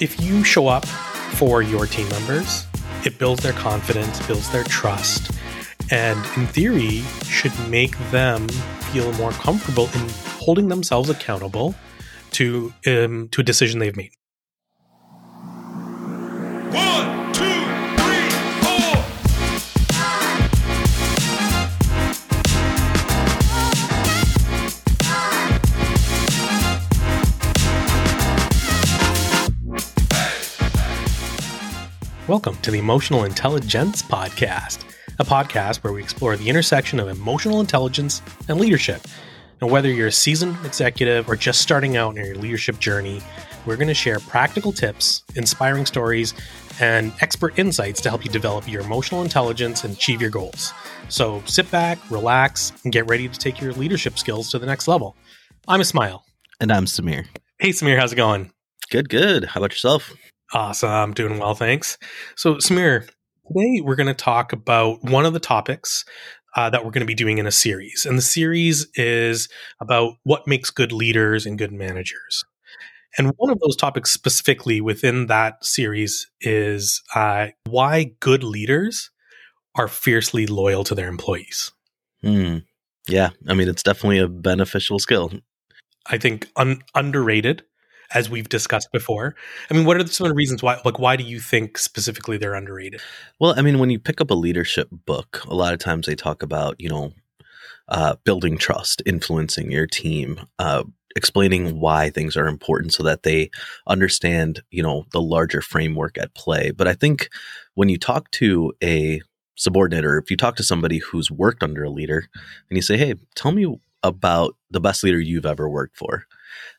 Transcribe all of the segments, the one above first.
If you show up for your team members, it builds their confidence, builds their trust, and in theory, should make them feel more comfortable in holding themselves accountable to um, to a decision they've made. One, Welcome to the Emotional Intelli-Gents Podcast, a podcast where we explore the intersection of emotional intelligence and leadership. And whether you're a seasoned executive or just starting out in your leadership journey, we're going to share practical tips, inspiring stories, and expert insights to help you develop your emotional intelligence and achieve your goals. So sit back, relax, and get ready to take your leadership skills to the next level. I'm Ismail. And I'm Sameer. Hey, Sameer, how's it going? Good, good. How about yourself? Awesome. Doing well, thanks. So, Sameer, today we're going to talk about one of the topics uh, that we're going to be doing in a series. And the series is about what makes good leaders and good managers. And one of those topics specifically within that series is uh, why good leaders are fiercely loyal to their employees. Hmm. Yeah. I mean, it's definitely a beneficial skill. I think un- underrated, as we've discussed before. I mean, what are some of the reasons why? Like, why do you think specifically they're underrated? Well, I mean, when you pick up a leadership book, a lot of times they talk about, you know, uh, building trust, influencing your team, uh, explaining why things are important so that they understand, you know, the larger framework at play. But I think when you talk to a subordinate or if you talk to somebody who's worked under a leader and you say, hey, tell me about the best leader you've ever worked for.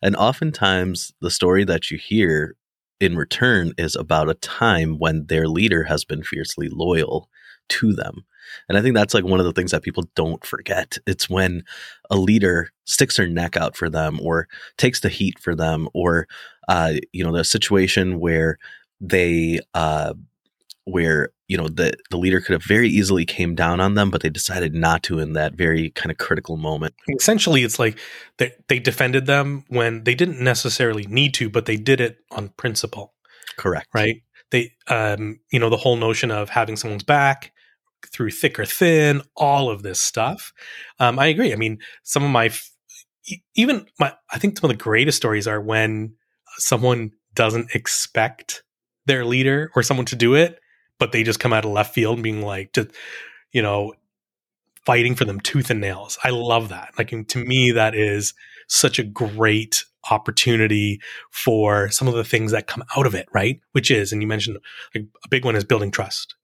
And oftentimes the story that you hear in return is about a time when their leader has been fiercely loyal to them. And I think that's like one of the things that people don't forget. It's when a leader sticks their neck out for them or takes the heat for them or, uh, you know, the situation where they, uh, where you know the the leader could have very easily came down on them but they decided not to in that very kind of critical moment. Essentially it's like they, they defended them when they didn't necessarily need to but they did it on principle. Correct. Right? They um you know the whole notion of having someone's back through thick or thin all of this stuff. Um i agree. I mean some of my even my i think some of the greatest stories are when someone doesn't expect their leader or someone to do it but they just come out of left field being like just you know fighting for them tooth and nails. I love that. Like to me that is such a great opportunity for some of the things that come out of it right? Which is and you mentioned like a big one is building trust.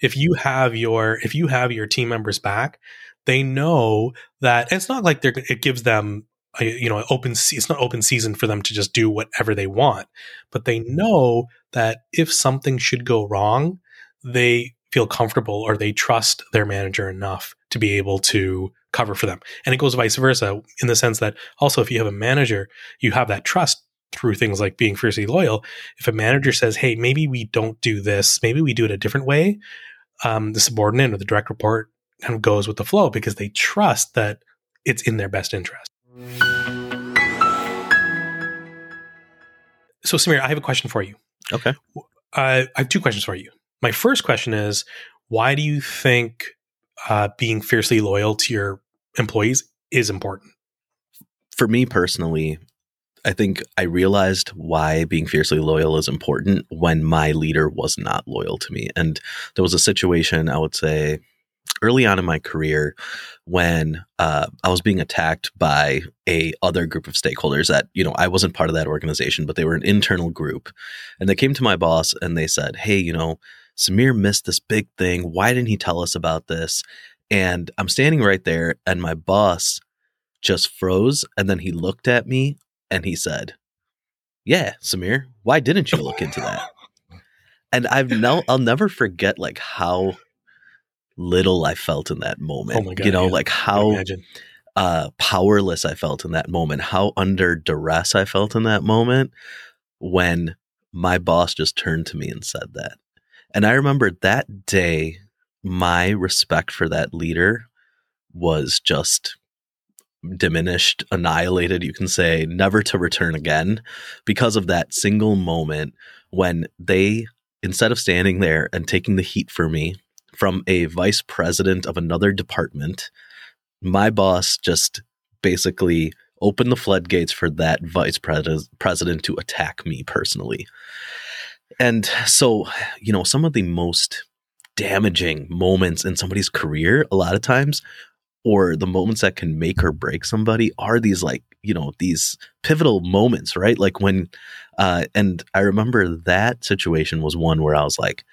If you have your if you have your team members back they know that it's not like they're it gives them a, you know open it's not open season for them to just do whatever they want but they know that if something should go wrong they feel comfortable or they trust their manager enough to be able to cover for them. And it goes vice versa in the sense that also if you have a manager, you have that trust through things like being fiercely loyal. If a manager says, hey, maybe we don't do this, maybe we do it a different way, um, the subordinate or the direct report kind of goes with the flow because they trust that it's in their best interest. So, Sameer, I have a question for you. okay Uh, I have two questions for you. My first question is why do you think uh, being fiercely loyal to your employees is important? for me personally i think i realized why being fiercely loyal is important when my leader was not loyal to me and there was a situation i would say early on in my career when uh, i was being attacked by a other group of stakeholders that you know i wasn't part of that organization but they were an internal group and they came to my boss and they said hey you know sameer missed this big thing. Why didn't he tell us about this? And i'm standing right there and my boss just froze and then he looked at me and he said yeah sameer why didn't you look into that? And i've no i'll never forget like how little i felt in that moment Oh my God, you know yeah. like how uh powerless i felt in that moment how under duress i felt in that moment when my boss just turned to me and said that and i remember that day my respect for that leader was just diminished, annihilated, you can say, never to return again because of that single moment when they, instead of standing there and taking the heat for me from a vice president of another department, my boss just basically opened the floodgates for that vice pres- president to attack me personally. And so, you know, some of the most damaging moments in somebody's career, a lot of times, or the moments that can make or break somebody are these like, you know, these pivotal moments, right? Like when, uh, and I remember that situation was one where I was like,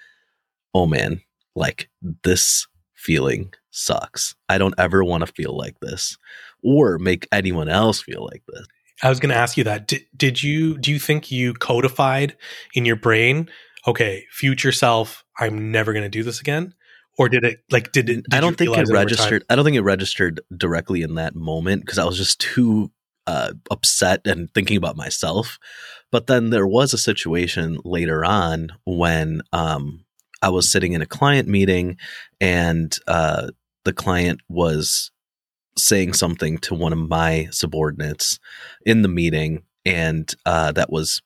oh man, like this feeling sucks. I don't ever want to feel like this or make anyone else feel like this. I was going to ask you that. Did, did you do you think you codified in your brain, okay, future self, I'm never going to do this again? Or did it like did it did I don't think it realize over time? registered. I don't think it registered directly in that moment because I was just too uh, upset and thinking about myself. But then there was a situation later on when um, I was sitting in a client meeting and uh, the client was saying something to one of my subordinates in the meeting, and uh, that was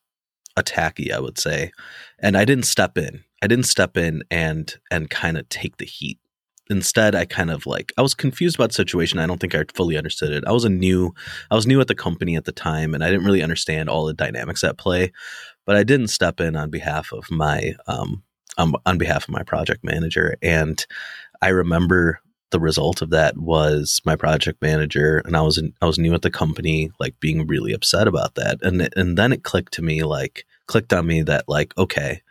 attacky, I would say. And I didn't step in. I didn't step in and and kind of take the heat. Instead, I kind of like I was confused about the situation. I don't think I fully understood it. I was a new I was new at the company at the time, and I didn't really understand all the dynamics at play. But I didn't step in on behalf of my um, um on behalf of my project manager, and I remember the result of that was my project manager and I was in, I was new at the company like being really upset about that. And and then it clicked to me like clicked on me that like okay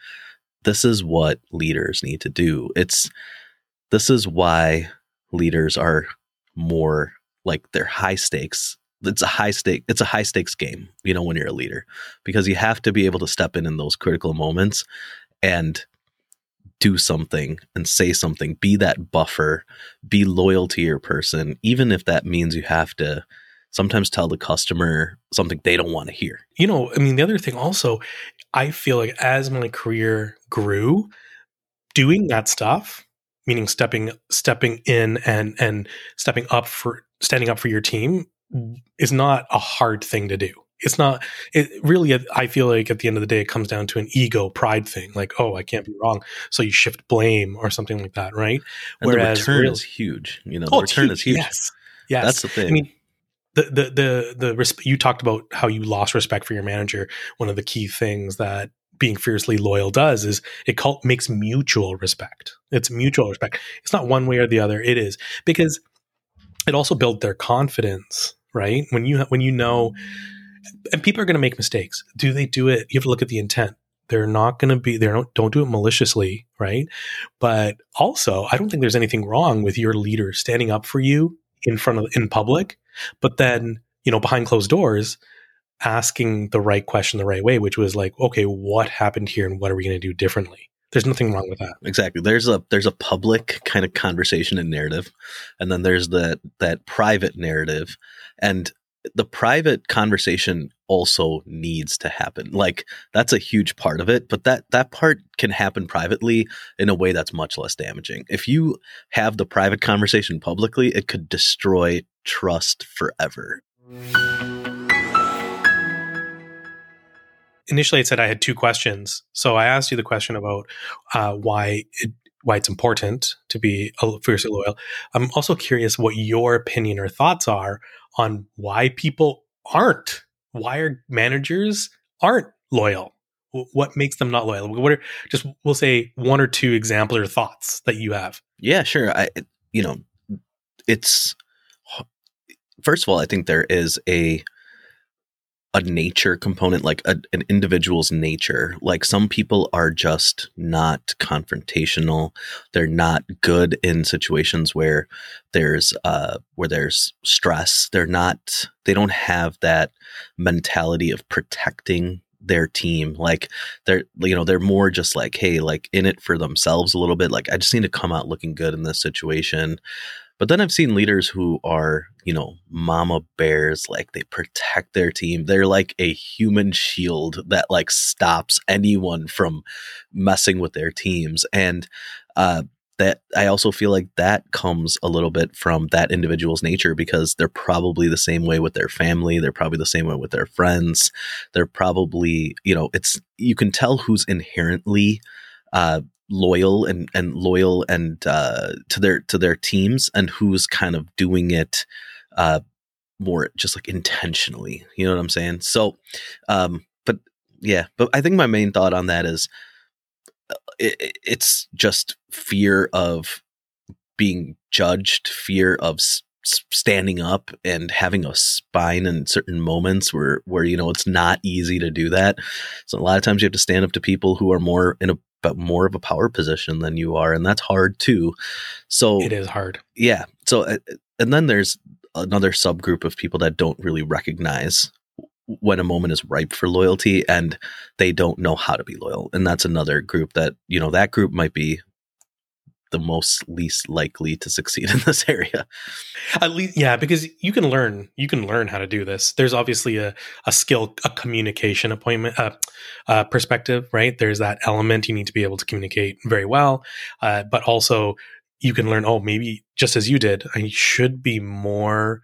this is what leaders need to do. It's this is why leaders are more like they're high stakes. It's a high stake it's a high stakes game you know when you're a leader because you have to be able to step in in those critical moments and do something and say something. Be that buffer. Be loyal to your person even if that means you have to sometimes tell the customer something they don't want to hear. You know, I mean, the other thing also, I feel like as my career grew, doing that stuff, meaning stepping stepping in and and stepping up for standing up for your team, is not a hard thing to do. It's not. It really. I feel like at the end of the day, it comes down to an ego pride thing. Like, oh, I can't be wrong, so you shift blame or something like that, right? and Whereas the return real- is huge you know Oh, the it's return is huge Yes, yes. that's the thing I mean, the the the the resp- you talked about how you lost respect for your manager. One of the key things that being fiercely loyal does is it cult makes mutual respect. It's mutual respect. It's not one way or the other. It is because it also built their confidence, right? When you when you know, and people are going to make mistakes. Do they do it? You have to look at the intent. They're not going to be. They don't don't do it maliciously, right? But also, I don't think there's anything wrong with your leader standing up for you in front of in public, but then you know behind closed doors asking the right question the right way, which was like, okay, what happened here and what are we going to do differently? There's nothing wrong with that. exactly there's a there's a public kind of conversation and narrative and then there's the that private narrative and the private conversation also needs to happen. Like that's a huge part of it but that that part can happen privately in a way that's much less damaging. If you have the private conversation publicly it could destroy trust forever. Initially, it said I had two questions, so I asked you the question about uh, why it, why it's important to be uh, fiercely loyal. I'm also curious what your opinion or thoughts are on why people aren't. Why are managers aren't loyal? What makes them not loyal? What are just we'll say one or two examples or thoughts that you have. Yeah, sure. I you know, it's first of all, I think there is a a nature component, like a, an individual's nature. Like some people are just not confrontational. They're not good in situations where there's uh where there's stress. They're not. They don't have that mentality of protecting their team like they're you know they're more just like hey like in it for themselves a little bit like i just need to come out looking good in this situation but then i've seen leaders who are you know mama bears like they protect their team they're like a human shield that like stops anyone from messing with their teams and uh that I also feel like that comes a little bit from that individual's nature because they're probably the same way with their family. They're probably the same way with their friends. They're probably, you know, it's, you can tell who's inherently, uh, loyal and, and loyal and, uh, to their, to their teams and who's kind of doing it, uh, more just like intentionally, you know what I'm saying? So, um, but yeah, but I think my main thought on that is, it, it's just fear of being judged, fear of standing up and having a spine in certain moments where where you know it's not easy to do that. So a lot of times you have to stand up to people who are more in a but more of a power position than you are, and that's hard too. So it is hard. Yeah. So uh, and then there's another subgroup of people that don't really recognize when a moment is ripe for loyalty and they don't know how to be loyal. And that's another group that, you know, that group might be the most least likely to succeed in this area. At least, yeah, because you can learn, you can learn how to do this. There's obviously a, a skill, a communication appointment, uh, uh, perspective, right? There's that element you need to be able to communicate very well, uh, but also you can learn. Oh, maybe just as you did, I should be more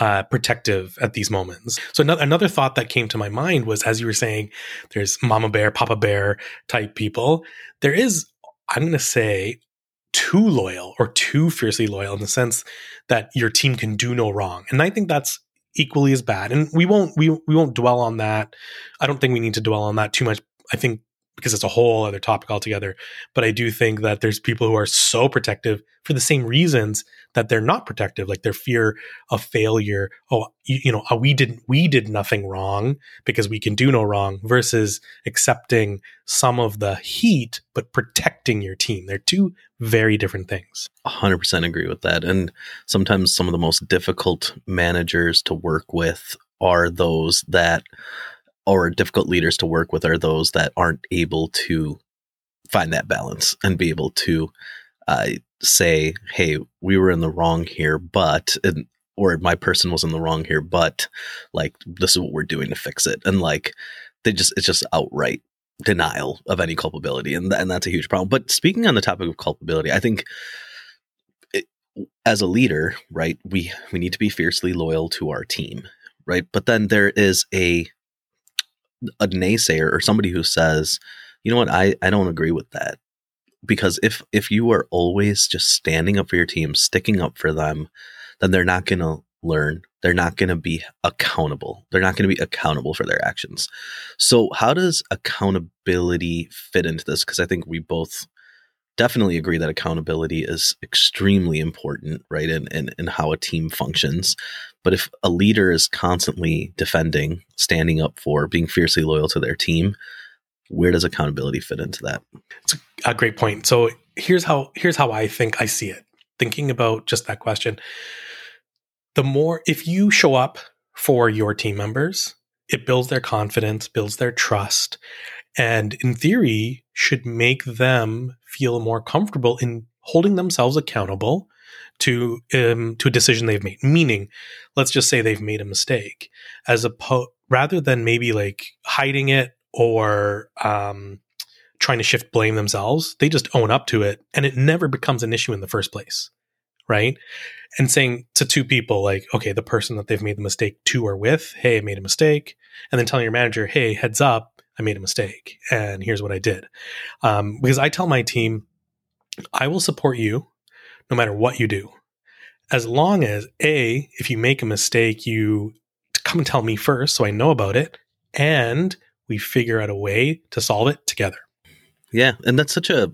uh, protective at these moments. So another, another thought that came to my mind was as you were saying, there's mama bear, papa bear type people. There is, I'm going to say, too loyal or too fiercely loyal in the sense that your team can do no wrong. And I think that's equally as bad. And we won't we we won't dwell on that. I don't think we need to dwell on that too much. I think because it's a whole other topic altogether. But I do think that there's people who are so protective for the same reasons that they're not protective, like their fear of failure. Oh, you, you know, uh, we didn't, we did nothing wrong because we can do no wrong versus accepting some of the heat, but protecting your team. They're two very different things. 100% agree with that. And sometimes some of the most difficult managers to work with are those that or difficult leaders to work with are those that aren't able to find that balance and be able to uh, say, "Hey, we were in the wrong here, but," and, or my person was in the wrong here, but like this is what we're doing to fix it, and like they just it's just outright denial of any culpability, and and that's a huge problem. But speaking on the topic of culpability, I think. It, as a leader, right, we we need to be fiercely loyal to our team, right? But then there is a a naysayer or somebody who says, you know what, I, I don't agree with that. Because if if you are always just standing up for your team, sticking up for them, then they're not to learn. They're not to be accountable. They're not to be accountable for their actions. So, how does accountability fit into this? Because I think we both definitely agree that accountability is extremely important, right? In, in, in how a team functions. But if a leader is constantly defending, standing up for, being fiercely loyal to their team, where does accountability fit into that? It's a great point. So here's how here's how I think I see it. Thinking about just that question. The more if you show up for your team members, it builds their confidence, builds their trust, and in theory should make them feel more comfortable in holding themselves accountable to um, to a decision they've made. Meaning, let's just say they've made a mistake, as opposed rather than maybe like hiding it or um, trying to shift blame themselves, they just own up to it, and it never becomes an issue in the first place, right? And saying to two people like, okay, the person that they've made the mistake to or with, hey, I made a mistake, and then telling your manager, hey, heads up, I made a mistake, and here's what I did. Um, because I tell my team, I will support you no matter what you do. As long as A, if you make a mistake, you come and tell me first so I know about it, and we figure out a way to solve it together. Yeah, and that's such a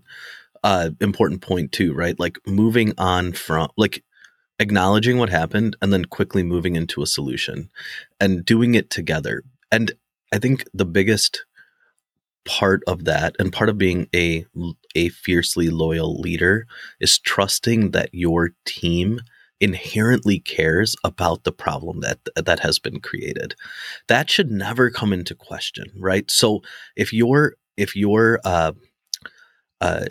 uh, important point too, right? Like moving on from like acknowledging what happened and then quickly moving into a solution and doing it together. And I think the biggest part of that and part of being a a fiercely loyal leader is trusting that your team inherently cares about the problem that that has been created. That should never come into question right? So if your if your uh, uh,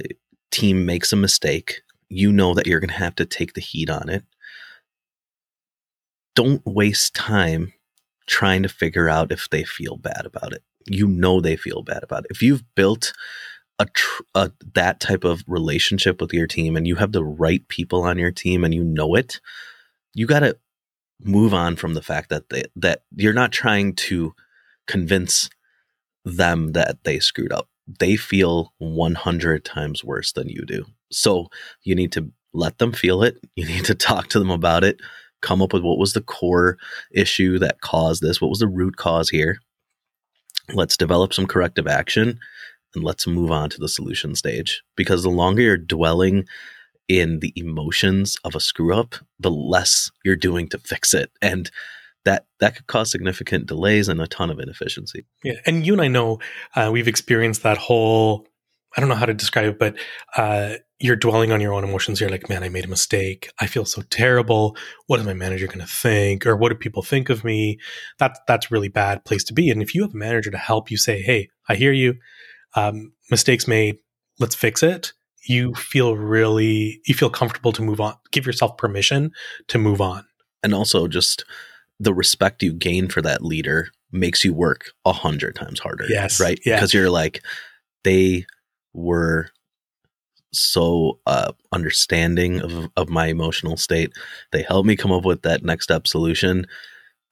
team makes a mistake you know that you're going to have to take the heat on it. Don't waste time trying to figure out if they feel bad about it you know they feel bad about it. If you've built a, tr- a that type of relationship with your team and you have the right people on your team and you know it you got to move on from the fact that they, that you're not trying to convince them that they screwed up. They feel 100 times worse than you do. So you need to let them feel it. You need to talk to them about it. Come up with what was the core issue that caused this? What was the root cause here let's develop some corrective action and let's move on to the solution stage. Because the longer you're dwelling in the emotions of a screw up, the less you're doing to fix it. And that that could cause significant delays and a ton of inefficiency. Yeah, and you and I know uh, we've experienced that whole. I don't know how to describe it, but uh, you're dwelling on your own emotions. You're like, man, I made a mistake. I feel so terrible. What is my manager going to think, or what do people think of me? That that's really bad place to be. And if you have a manager to help you say, hey, I hear you um, mistakes made, let's fix it. You feel really, you feel comfortable to move on. Give yourself permission to move on. And also just the respect you gain for that leader makes you work a hundred times harder. Yes. Right. Yeah. Because you're like, they were so uh, understanding of, of my emotional state. They helped me come up with that next step solution.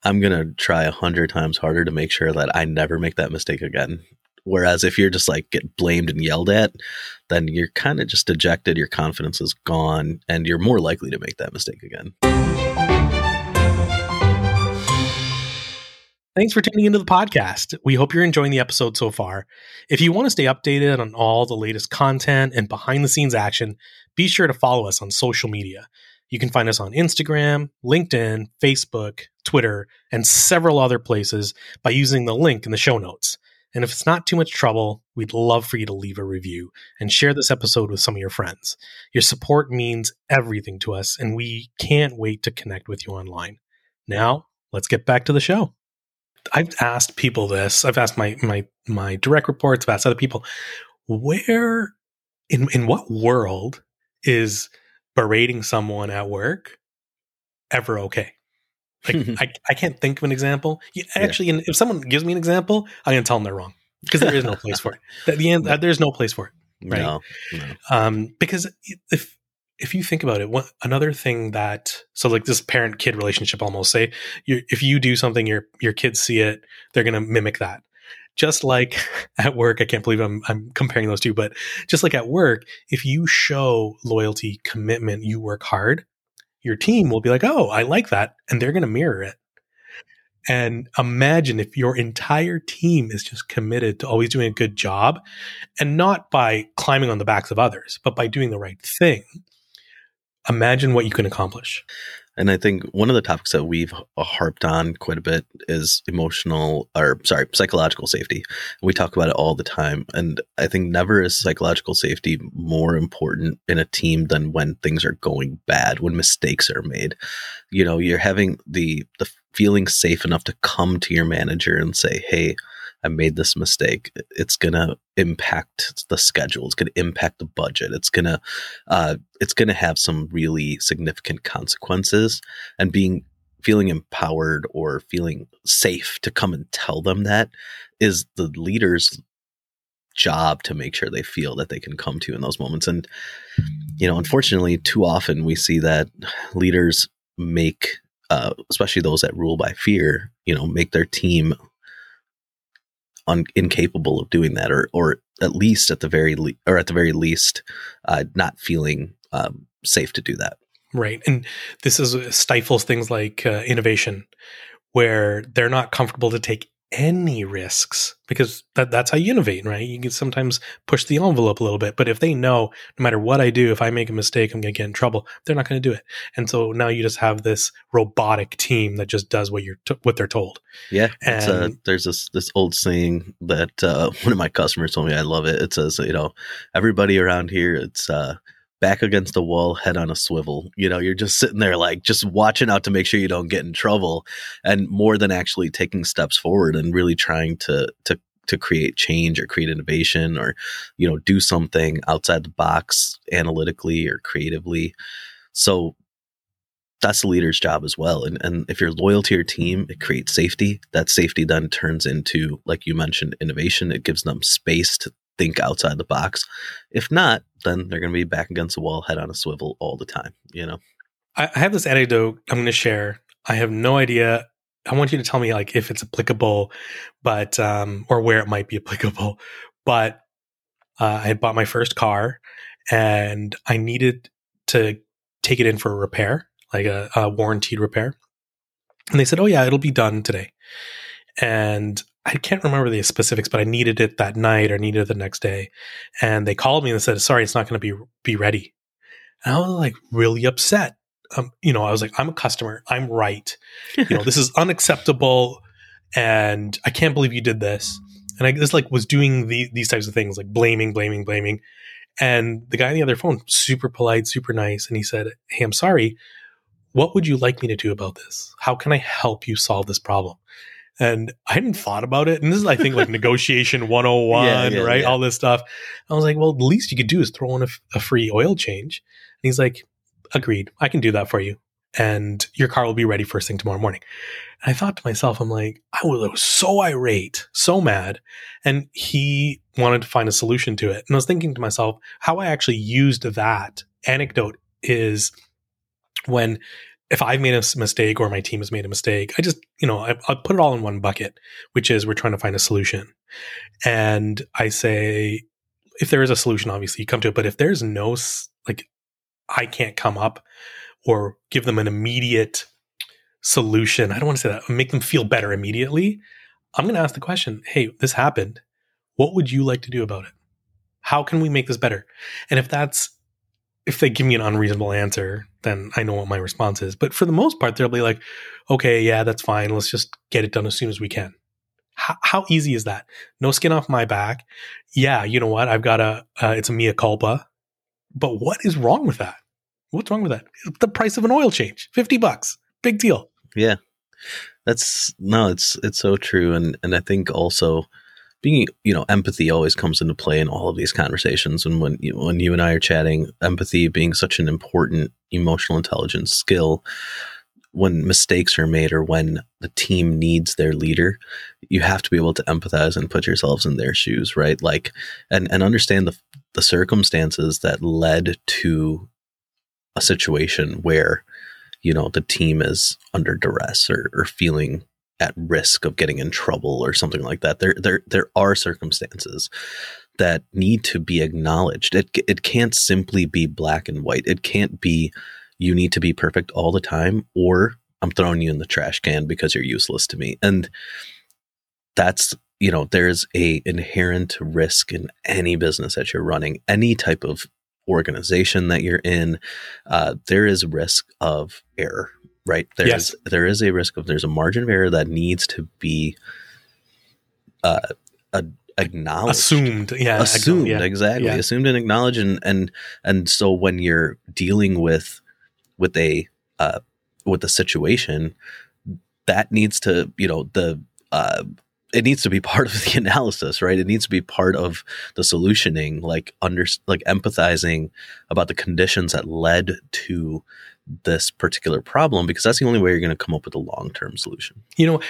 I'm going to try a hundred times harder to make sure that I never make that mistake again. Whereas if you're just like get blamed and yelled at, then you're kind of just dejected, your confidence is gone, and you're more likely to make that mistake again. Thanks for tuning into the podcast. We hope you're enjoying the episode so far. If you want to stay updated on all the latest content and behind the scenes action, be sure to follow us on social media. You can find us on Instagram, LinkedIn, Facebook, Twitter, and several other places by using the link in the show notes. And if it's not too much trouble, we'd love for you to leave a review and share this episode with some of your friends. Your support means everything to us, and we can't wait to connect with you online. Now, let's get back to the show. I've asked people this. I've asked my my my direct reports, I've asked other people, where in in what world is berating someone at work ever okay? Like I, I can't think of an example. You, actually, yeah. if someone gives me an example, I'm going to tell them they're wrong because there is no place for it. At the end, there's no place for it, right? No, no. Um, because if if you think about it, what, another thing that so like this parent kid relationship almost say, if you do something, your your kids see it, they're going to mimic that. Just like at work, I can't believe I'm I'm comparing those two, but just like at work, if you show loyalty, commitment, you work hard, your team will be like, oh, I like that. And they're going to mirror it. And imagine if your entire team is just committed to always doing a good job and not by climbing on the backs of others, but by doing the right thing. Imagine what you can accomplish. And I think one of the topics that we've harped on quite a bit is emotional or sorry, psychological safety. We talk about it all the time. And I think never is psychological safety more important in a team than when things are going bad, when mistakes are made. You know, you're having the the feeling safe enough to come to your manager and say, Hey, I made this mistake. It's gonna impact the schedule. It's gonna impact the budget. It's gonna uh, it's gonna have some really significant consequences. And being feeling empowered or feeling safe to come and tell them that is the leader's job to make sure they feel that they can come to in those moments. And you know, unfortunately, too often we see that leaders make uh, especially those that rule by fear, you know, make their team un- incapable of doing that, or or at least at the very le- or at the very least, uh, not feeling um, safe to do that. Right, and this is uh, stifles things like uh, innovation, where they're not comfortable to take any risks because that, that's how you innovate, right? You can sometimes push the envelope a little bit, but if they know no matter what I do, if I make a mistake, I'm going to get in trouble, they're not going to do it. And so now you just have this robotic team that just does what you're t- what they're told. Yeah, and, uh, there's this this old saying that uh, one of my customers told me. I love it. It says, you know, everybody around here, it's uh, back against the wall, head on a swivel. You know, you're just sitting there like just watching out to make sure you don't get in trouble and more than actually taking steps forward and really trying to to to create change or create innovation or you know do something outside the box analytically or creatively. So that's the leader's job as well. And and if you're loyal to your team, it creates safety. That safety then turns into, like you mentioned, innovation. It gives them space to think outside the box. If not, then they're going to be back against the wall, head on a swivel all the time. You know. I, have this anecdote I'm going to share. I have no idea. I want you to tell me like if it's applicable, but um, or where it might be applicable. But uh, I had bought my first car, and I needed to take it in for a repair, like a, a warranted repair. And they said, "Oh yeah, it'll be done today." And I can't remember the specifics, but I needed it that night or needed it the next day. And they called me and said, "Sorry, it's not going to be be ready." And I was like really upset. Um, you know, I was like, "I'm a customer. I'm right. You know, this is unacceptable, and I can't believe you did this." And I just like was doing the, these types of things, like blaming, blaming, blaming. And the guy on the other phone, super polite, super nice, and he said, "Hey, I'm sorry. What would you like me to do about this? How can I help you solve this problem?" And I hadn't thought about it. And this is, I think, like negotiation 101, Yeah, oh yeah, right? yeah. All this stuff. I was like, well, the least you could do is throw in a, f- a free oil change. And he's like, agreed. I can do that for you. And your car will be ready first thing tomorrow morning. And I thought to myself, I'm like, I was so irate, so mad. And he wanted to find a solution to it. And I was thinking to myself, how I actually used that anecdote is when if I've made a mistake or my team has made a mistake, I just, you know, I, I put it all in one bucket, which is we're trying to find a solution. And I say, if there is a solution, obviously you come to it. But if there's no, like, I can't come up or give them an immediate solution, I don't want to say that, make them feel better immediately. I'm going to ask the question hey, this happened. What would you like to do about it? How can we make this better? And if that's if they give me an unreasonable answer, then I know what my response is. But for the most part, they'll be like, okay, yeah, that's fine. Let's just get it done as soon as we can. How, how easy is that? No skin off my back. Yeah, you know what? I've got a, uh, it's a mea culpa. But what is wrong with that? What's wrong with that? The price of an oil change, 50 bucks. Big deal. Yeah. That's no, it's it's so true. And and I think also being you know, empathy always comes into play in all of these conversations. And when you when you and I are chatting, empathy being such an important emotional intelligence skill, when mistakes are made or when the team needs their leader, you have to be able to empathize and put yourselves in their shoes, right? Like and and understand the the circumstances that led to a situation where you know the team is under duress or, or feeling at risk of getting in trouble or something like that. There there there are circumstances that need to be acknowledged. It it can't simply be black and white. It can't be you need to be perfect all the time or I'm throwing you in the trash can because you're useless to me. And that's you know there's a inherent risk in any business that you're running any type of organization that you're in. Uh, there is risk of error right there's Yes. there is a risk of there's a margin of error that needs to be uh, a, acknowledged Assumed. Yeah. assumed yeah. exactly Yeah. assumed and acknowledged and and and so when you're dealing with with a uh with a situation that needs to you know the uh it needs to be part of the analysis right? It needs to be part of the solutioning like under like empathizing about the conditions that led to this particular problem because that's the only way you're going to come up with a long-term solution. You know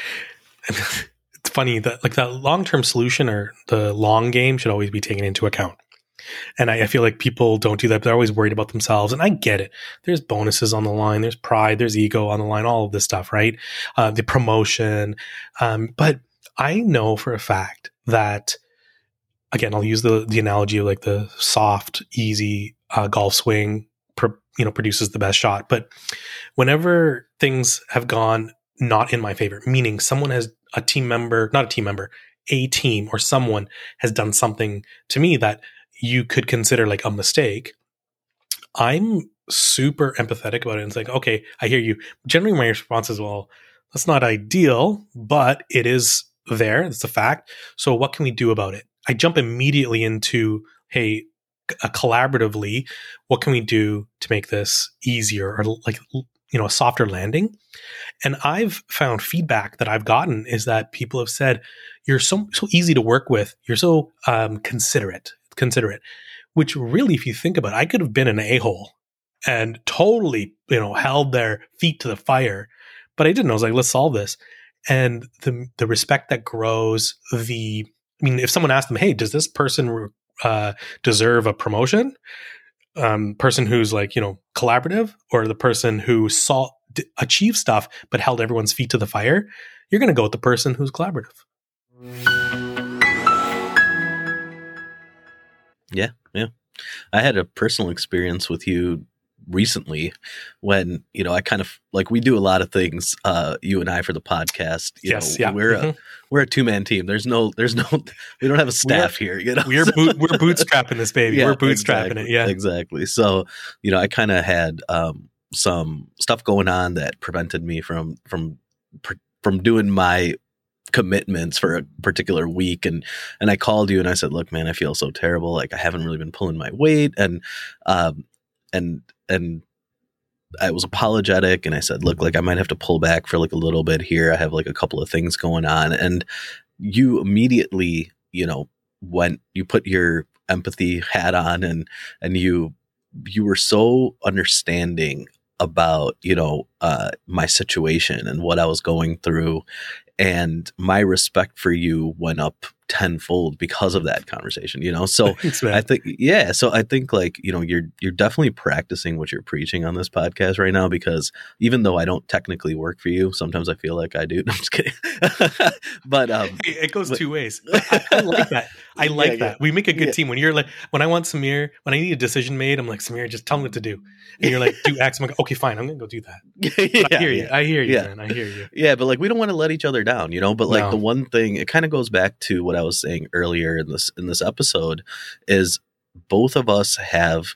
it's funny that like that long-term solution or the long game should always be taken into account. And I, I feel like people don't do that they're always worried about themselves and i get it. There's bonuses on the line there's pride there's ego on the line all of this stuff right? Uh, the promotion um, but i know for a fact that again i'll use the the analogy of like the soft easy uh, golf swing pro, you know produces the best shot but whenever things have gone not in my favor, meaning someone has a team member, not a team member, a team or someone has done something to me that you could consider like a mistake. I'm super empathetic about it. And it's like, okay, I hear you. Generally, my response is, well, that's not ideal, but it is there. It's a fact. So, what can we do about it? I jump immediately into, hey, uh, collaboratively, what can we do to make this easier or like, you know, a softer landing? And I've found feedback that I've gotten is that people have said, you're so, so easy to work with. You're so um, considerate, considerate, which really, if you think about it, I could have been an a hole and totally, you know, held their feet to the fire. But I didn't. I was like, let's solve this. And the the respect that grows, the I mean, if someone asked them, "Hey, does this person uh, deserve a promotion?" Um, person who's like you know collaborative, or the person who saw d- achieved stuff but held everyone's feet to the fire, you're going to go with the person who's collaborative. Yeah, yeah. I had a personal experience with you recently when you know I kind of like we do a lot of things uh you and I for the podcast you yes, know yeah. we're a we're a two man team there's no there's no we don't have a staff here you know we're boot, we're bootstrapping this baby. Yeah, we're bootstrapping exactly, it. Yeah. exactly so you know I kind of had um some stuff going on that prevented me from from from doing my commitments for a particular week and and I called you and I said look man I feel so terrible like I haven't really been pulling my weight and um and and I was apologetic and I said look like I might have to pull back for like a little bit here. I have like a couple of things going on. And you immediately you know went you put your empathy hat on and and you you were so understanding about you know uh my situation and what I was going through. And my respect for you went up tenfold because of that conversation you know so Thanks. I think yeah, so I think like, you know, you're you're definitely practicing what you're preaching on this podcast right now because even though I don't technically work for you, sometimes I feel like I do. No, I'm just kidding. but um Hey, it goes but- two ways. I, I like that. I like yeah. that. We make a good Yeah. team. When you're like, when I want Sameer, when I need a decision made, I'm like, Sameer, just tell me what to do. And you're like, do X. I'm like, okay, fine. I'm gonna go do that. Yeah, I hear you. I hear you, Yeah. man. I hear you. Yeah, but like we don't want to let each other down, you know. But like No. the one thing, it kind of goes back to what I was saying earlier in this in this episode, is both of us have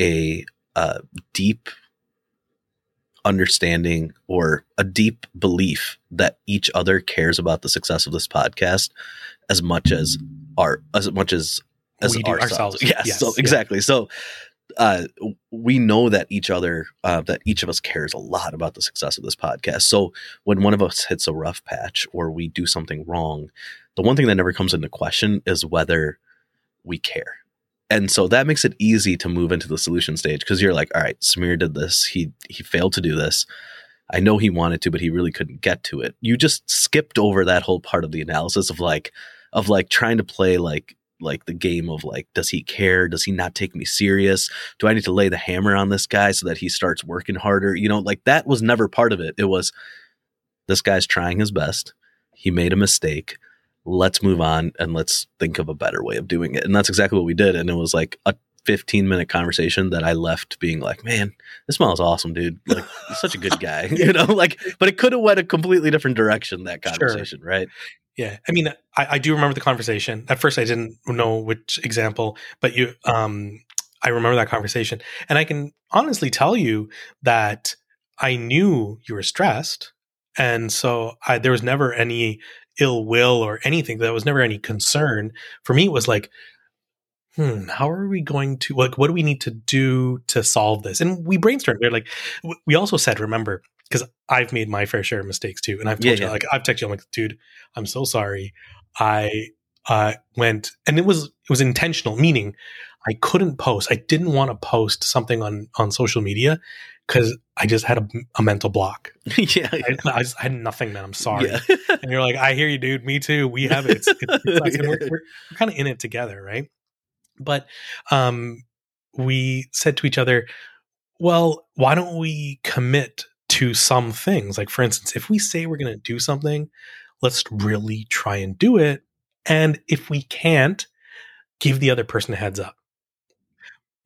a uh, deep understanding or a deep belief that each other cares about the success of this podcast as much as our as much as as ourselves. ourselves. Yes, Yes, so yeah. exactly. So uh, we know that each other, uh, that each of us cares a lot about the success of this podcast. So when one of us hits a rough patch or we do something wrong, the one thing that never comes into question is whether we care. And so that makes it easy to move into the solution stage because you're like, all right, Sameer did this. He he failed to do this. I know he wanted to, but he really couldn't get to it. You just skipped over that whole part of the analysis of like of like trying to play like like the game of like does he care? Does he not take me serious? Do i need to lay the hammer on this guy so that he starts working harder? You know like that was never part of it. It was this guy's trying his best. He made a mistake. Let's move on and let's think of a better way of doing it. And that's exactly what we did. And it was like a 15 minute conversation that i left being like man this smells awesome dude. Like such a good guy. You know like but it could have went a completely different direction that Sure. conversation right Yeah, I mean, I, I do remember the conversation. At first, I didn't know which example, but you, um, I remember that conversation, and I can honestly tell you that I knew you were stressed, and so I, there was never any ill will or anything. There was never any concern. For me, it was like, hmm, how are we going to like? What do we need to do to solve this? And we brainstormed. We're like, we also said, remember, because I've made my fair share of mistakes too, and I've told Yeah, you, yeah. like, I've texted you, I'm like, dude, I'm so sorry. I uh, went, and it was it was intentional, meaning I couldn't post. I didn't want to post something on on social media because I just had a, a mental block. yeah, I, I just had nothing, man. I'm sorry. yeah. And you're like, I hear you, dude. Me too. We have it. It's, it's, it sucks. And we're, we're, we're kind of in it together, right? But um, we said to each other, well, why don't we commit to some things? Like, for instance, if we say we're going to do something, let's really try and do it. And if we can't, give the other person a heads up.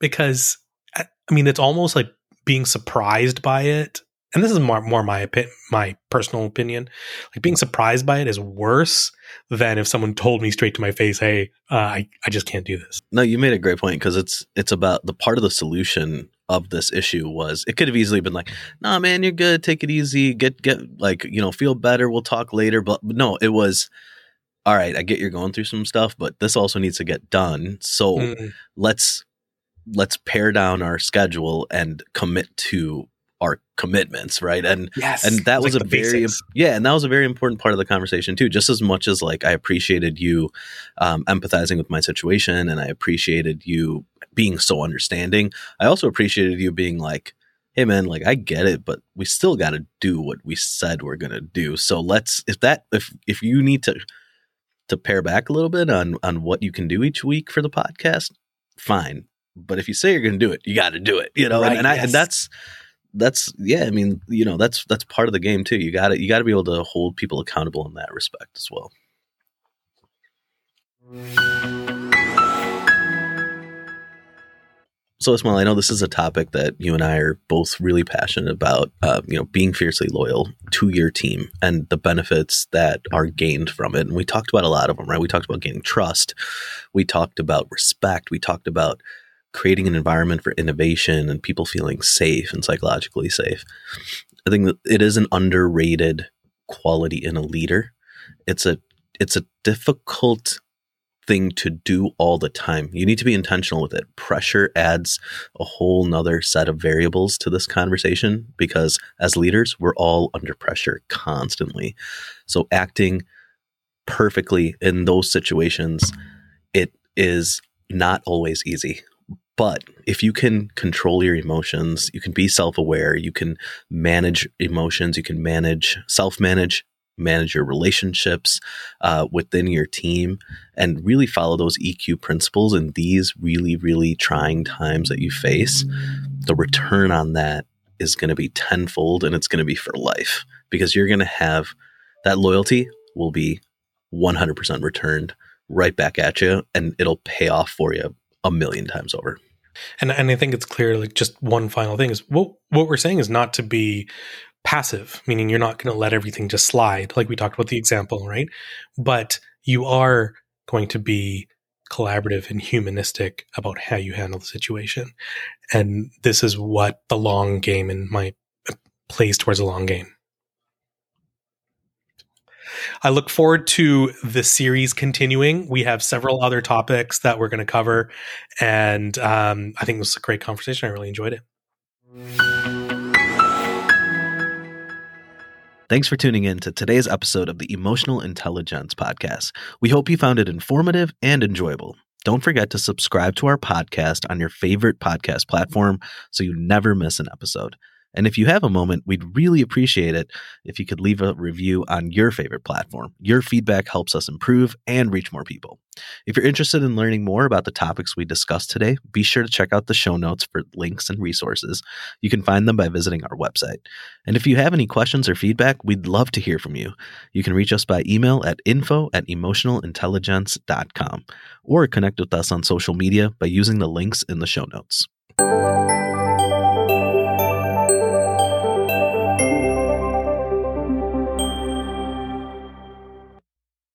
Because, I mean, it's almost like being surprised by it. And this is more, more my opi- my personal opinion. Like being surprised by it is worse than if someone told me straight to my face, "Hey, uh, I I just can't do this." No, you made a great point because it's it's about the part of the solution of this issue was it could have easily been like, nah, man, you're good, take it easy, get get like you know feel better, we'll talk later. But, but no, it was all right. I get you're going through some stuff, but this also needs to get done. So Mm. let's let's pare down our schedule and commit to our commitments, right? And Yes, and that was like a very basics. yeah and that was a very important part of the conversation too just as much as like i appreciated you um, empathizing with my situation and i appreciated you being so understanding i also appreciated you being like hey man like i get it but we still got to do what we said we're gonna do so let's if that if if you need to to pare back a little bit on on what you can do each week for the podcast, fine. But if you say you're going to do it, you got to do it. You know, Right, and, and I and that's that's yeah. I mean, you know, that's that's part of the game too. You got to you got to be able to hold people accountable in that respect as well. So, Ismail, I know this is a topic that you and I are both really passionate about. Uh, you know, being fiercely loyal to your team and the benefits that are gained from it. And we talked about a lot of them, right? We talked about gaining trust. We talked about respect. We talked about creating an environment for innovation and people feeling safe and psychologically safe. I think that it is an underrated quality in a leader. It's a it's a difficult thing to do all the time. You need to be intentional with it. Pressure adds a whole nother set of variables to this conversation because as leaders, we're all under pressure constantly. So acting perfectly in those situations, it is not always easy. But if you can control your emotions, you can be self aware, you can manage emotions, you can manage, self manage, manage your relationships uh, within your team, and really follow those EQ principles in these really, really trying times that you face, the return on that is going to be tenfold and it's going to be for life because you're going to have that loyalty will be 100% returned right back at you and it'll pay off for you a million times over. And and I think it's clear. Like just one final thing is what what we're saying is not to be passive, meaning you're not going to let everything just slide. Like we talked about the example, right? But you are going to be collaborative and humanistic about how you handle the situation. And this is what the long game in my plays towards a long game. I look forward to the series continuing. We have several other topics that we're going to cover, and um, I think this was a great conversation. I really enjoyed it. Thanks for tuning in to today's episode of the Emotional Intelli-Gents Podcast. We hope you found it informative and enjoyable. Don't forget to subscribe to our podcast on your favorite podcast platform so you never miss an episode. And if you have a moment, we'd really appreciate it if you could leave a review on your favorite platform. Your feedback helps us improve and reach more people. If you're interested in learning more about the topics we discussed today, be sure to check out the show notes for links and resources. You can find them by visiting our website. And if you have any questions or feedback, we'd love to hear from you. You can reach us by email at info at emotionalintelligence.com or connect with us on social media by using the links in the show notes.